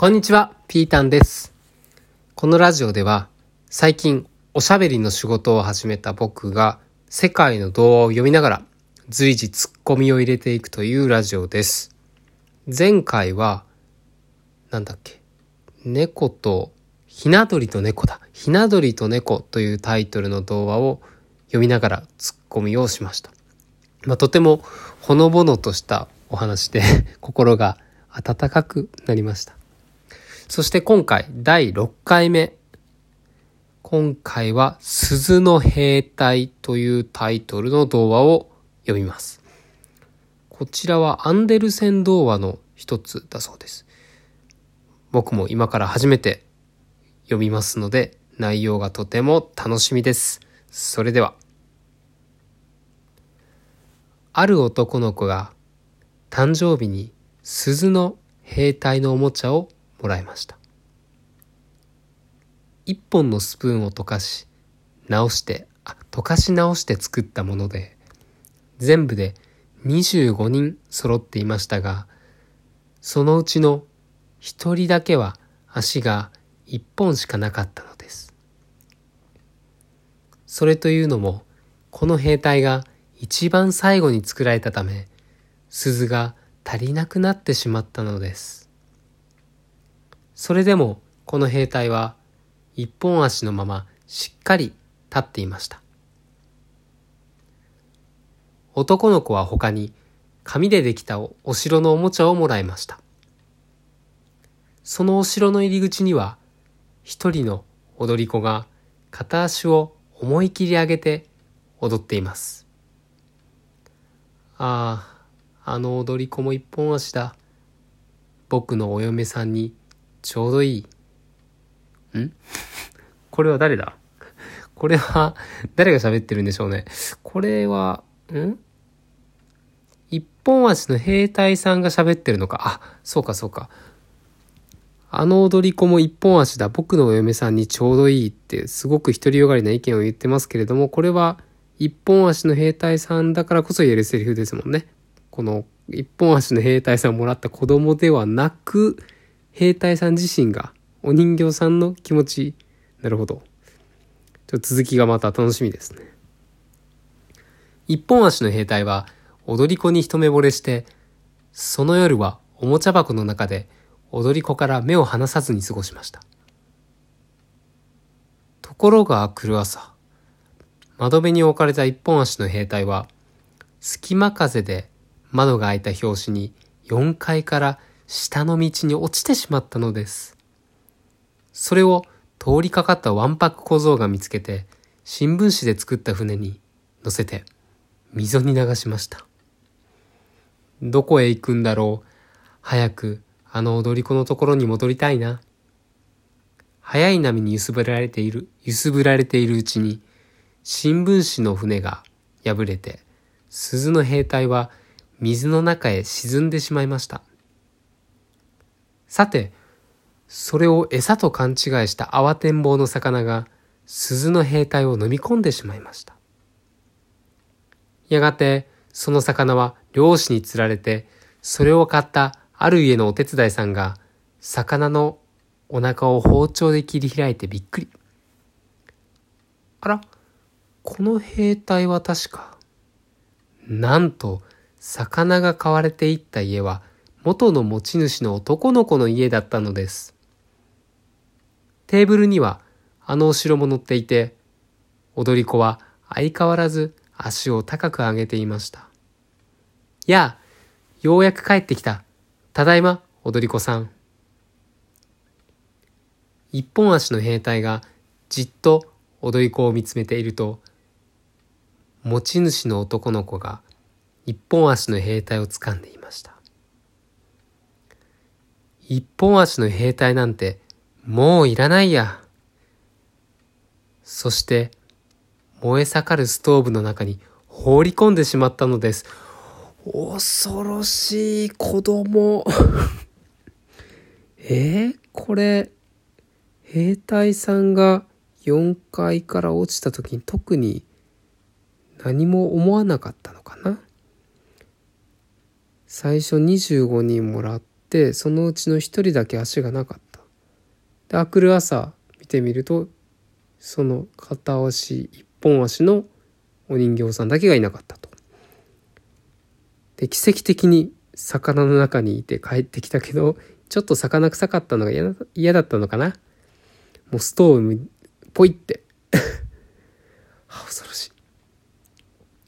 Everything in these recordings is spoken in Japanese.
こんにちは、ピータンです。このラジオでは、最近おしゃべりの仕事を始めた僕が、世界の童話を読みながら、随時ツッコミを入れていくというラジオです。前回は、なんだっけ、猫と、ひな鳥と猫だ。ひな鳥と猫というタイトルの童話を読みながらツッコミをしました。まあ、とてもほのぼのとしたお話で心が温かくなりました。そして今回第6回目。今回は鈴の兵隊というタイトルの童話を読みます。こちらはアンデルセン童話の一つだそうです。僕も今から初めて読みますので内容がとても楽しみです。それでは。ある男の子が誕生日に鈴の兵隊のおもちゃをもらいました。一本のスプーンを溶かし、直して、あ、溶かし直して作ったもので、全部で25人揃っていましたが、そのうちの一人だけは足が一本しかなかったのです。それというのも、この兵隊が一番最後に作られたため、鈴が足りなくなってしまったのです。それでもこの兵隊は一本足のまましっかり立っていました。男の子は他に紙でできたお城のおもちゃをもらいました。そのお城の入り口には一人の踊り子が片足を思い切り上げて踊っています。ああ、あの踊り子も一本足だ。僕のお嫁さんにちょうどいい。ん？これは誰だ？これは誰が喋ってるんでしょうね。これは、ん？一本足の兵隊さんが喋ってるのか？あ、そうかそうか。あの踊り子も一本足だ。僕のお嫁さんにちょうどいいって、すごく独りよがりな意見を言ってますけれども、これは一本足の兵隊さんだからこそ言えるセリフですもんね。この一本足の兵隊さんをもらった子供ではなく、兵隊さん自身がお人形さんの気持ち。なるほど。ちょっと続きがまた楽しみですね。一本足の兵隊は踊り子に一目惚れして、その夜はおもちゃ箱の中で踊り子から目を離さずに過ごしました。ところが来る朝、窓辺に置かれた一本足の兵隊は、隙間風で窓が開いた拍子に4階から下の道に落ちてしまったのです。それを通りかかったわんぱく小僧が見つけて、新聞紙で作った船に乗せて、溝に流しました。どこへ行くんだろう。早くあの踊り子のところに戻りたいな。早い波に揺すぶられている、揺すぶられているうちに、新聞紙の船が破れて、鈴の兵隊は水の中へ沈んでしまいました。さて、それを餌と勘違いした慌てんぼうの魚が鈴の兵隊を飲み込んでしまいました。やがて、その魚は漁師に釣られて、それを買ったある家のお手伝いさんが、魚のお腹を包丁で切り開いてびっくり。あら、この兵隊は確か、なんと、魚が買われていった家は、元の持ち主の男の子の家だったのです。テーブルには、あのお城も乗っていて、踊り子は相変わらず足を高く上げていました。やあ、ようやく帰ってきた。ただいま、踊り子さん。一本足の兵隊がじっと踊り子を見つめていると、持ち主の男の子が一本足の兵隊を掴んでいました。一本足の兵隊なんてもういらないや。そして燃え盛るストーブの中に放り込んでしまったのです。恐ろしい子供。え？ー、これ、兵隊さんが4階から落ちた時に特に何も思わなかったのかな？最初25人もらってでそのうちの一人だけ足がなかった。であくる朝見てみるとその片足一本足のお人形さんだけがいなかったと。で奇跡的に魚の中にいて帰ってきたけどちょっと魚臭かったのが嫌だったのかな。もうストーブポイって。恐ろしい。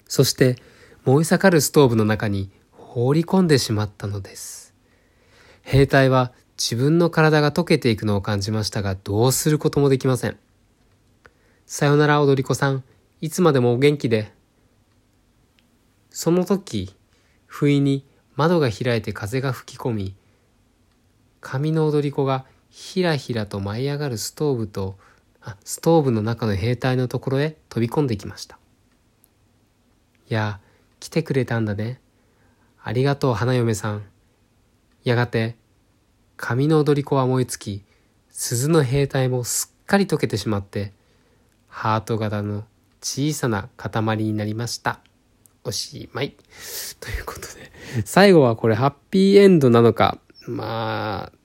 そして燃え盛るストーブの中に放り込んでしまったのです。兵隊は自分の体が溶けていくのを感じましたがどうすることもできません。さよなら踊り子さん。いつまでもお元気で。その時不意に窓が開いて風が吹き込み髪の踊り子がひらひらと舞い上がるストーブとあストーブの中の兵隊のところへ飛び込んできました。いや来てくれたんだね。ありがとう花嫁さん。やがて髪の踊り子は燃え尽き鈴の兵隊もすっかり溶けてしまってハート型の小さな塊になりましたおしまいということで最後はこれハッピーエンドなのかまあ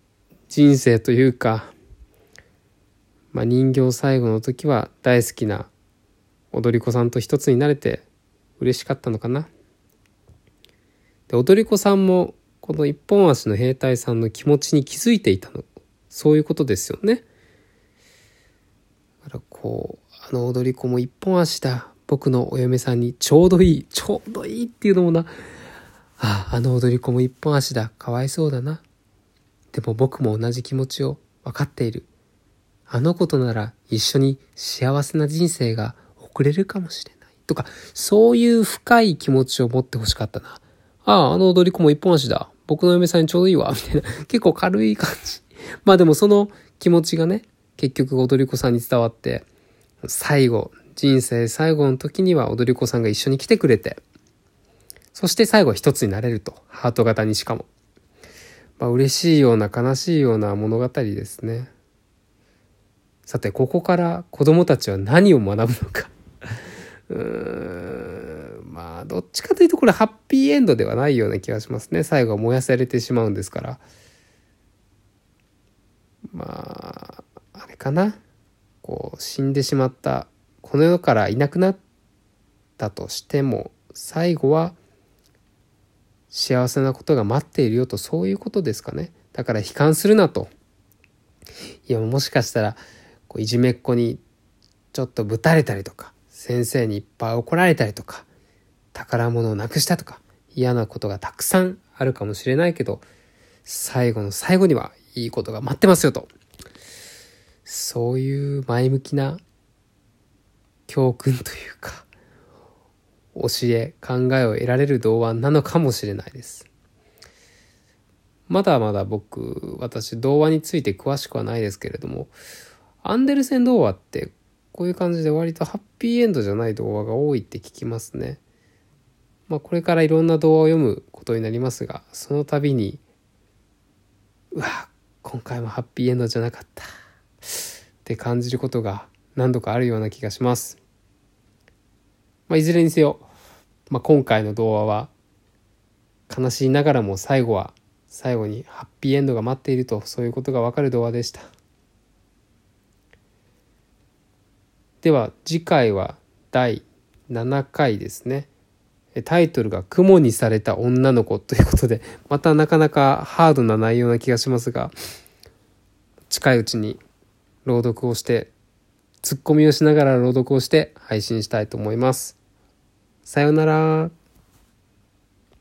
人生というか、まあ、人形最後の時は大好きな踊り子さんと一つになれて嬉しかったのかな。で踊り子さんもこの一本足の兵隊さんの気持ちに気づいていたの。そういうことですよね。だからこうあの踊り子も一本足だ。僕のお嫁さんにちょうどいいちょうどいいっていうのもな。あああの踊り子も一本足だ。かわいそうだな。でも僕も同じ気持ちを分かっている。あの子となら一緒に幸せな人生が送れるかもしれない。とかそういう深い気持ちを持ってほしかったな。あああの踊り子も一本足だ。僕の嫁さんにちょうどいいわみたいな 結構軽い感じ まあでもその気持ちがね結局踊り子さんに伝わって最後人生最後の時には踊り子さんが一緒に来てくれてそして最後一つになれると。ハート型にしかも。まあ、嬉しいような悲しいような物語ですね。さて、ここから子供たちは何を学ぶのか うーん、どっちかというとこれハッピーエンドではないような気がしますね。最後は燃やされてしまうんですから。まあ、あれかな。こう、死んでしまった、この世からいなくなったとしても、最後は、幸せなことが待っているよとそういうことですかねだから悲観するなといやもしかしたらこういじめっ子にちょっとぶたれたりとか先生にいっぱい怒られたりとか宝物をなくしたとか嫌なことがたくさんあるかもしれないけど最後の最後にはいいことが待ってますよと。そういう前向きな教訓というか教え考えを得られる童話なのかもしれないです。まだまだ僕私童話について詳しくはないですけれどもアンデルセン童話ってこういう感じで割とハッピーエンドじゃない童話が多いって聞きますね。まあこれからいろんな童話を読むことになりますがその度にうわ今回もハッピーエンドじゃなかった。って感じることが何度かあるような気がします。まあ、いずれにせよまあ、今回の童話は悲しいながらも最後は最後にハッピーエンドが待っているとそういうことがわかる童話でした。では次回は第7回ですね。タイトルが「雲にされた女の子」ということで またなかなかハードな内容な気がしますが近いうちに朗読をしてツッコミをしながら朗読をして配信したいと思います。さようなら。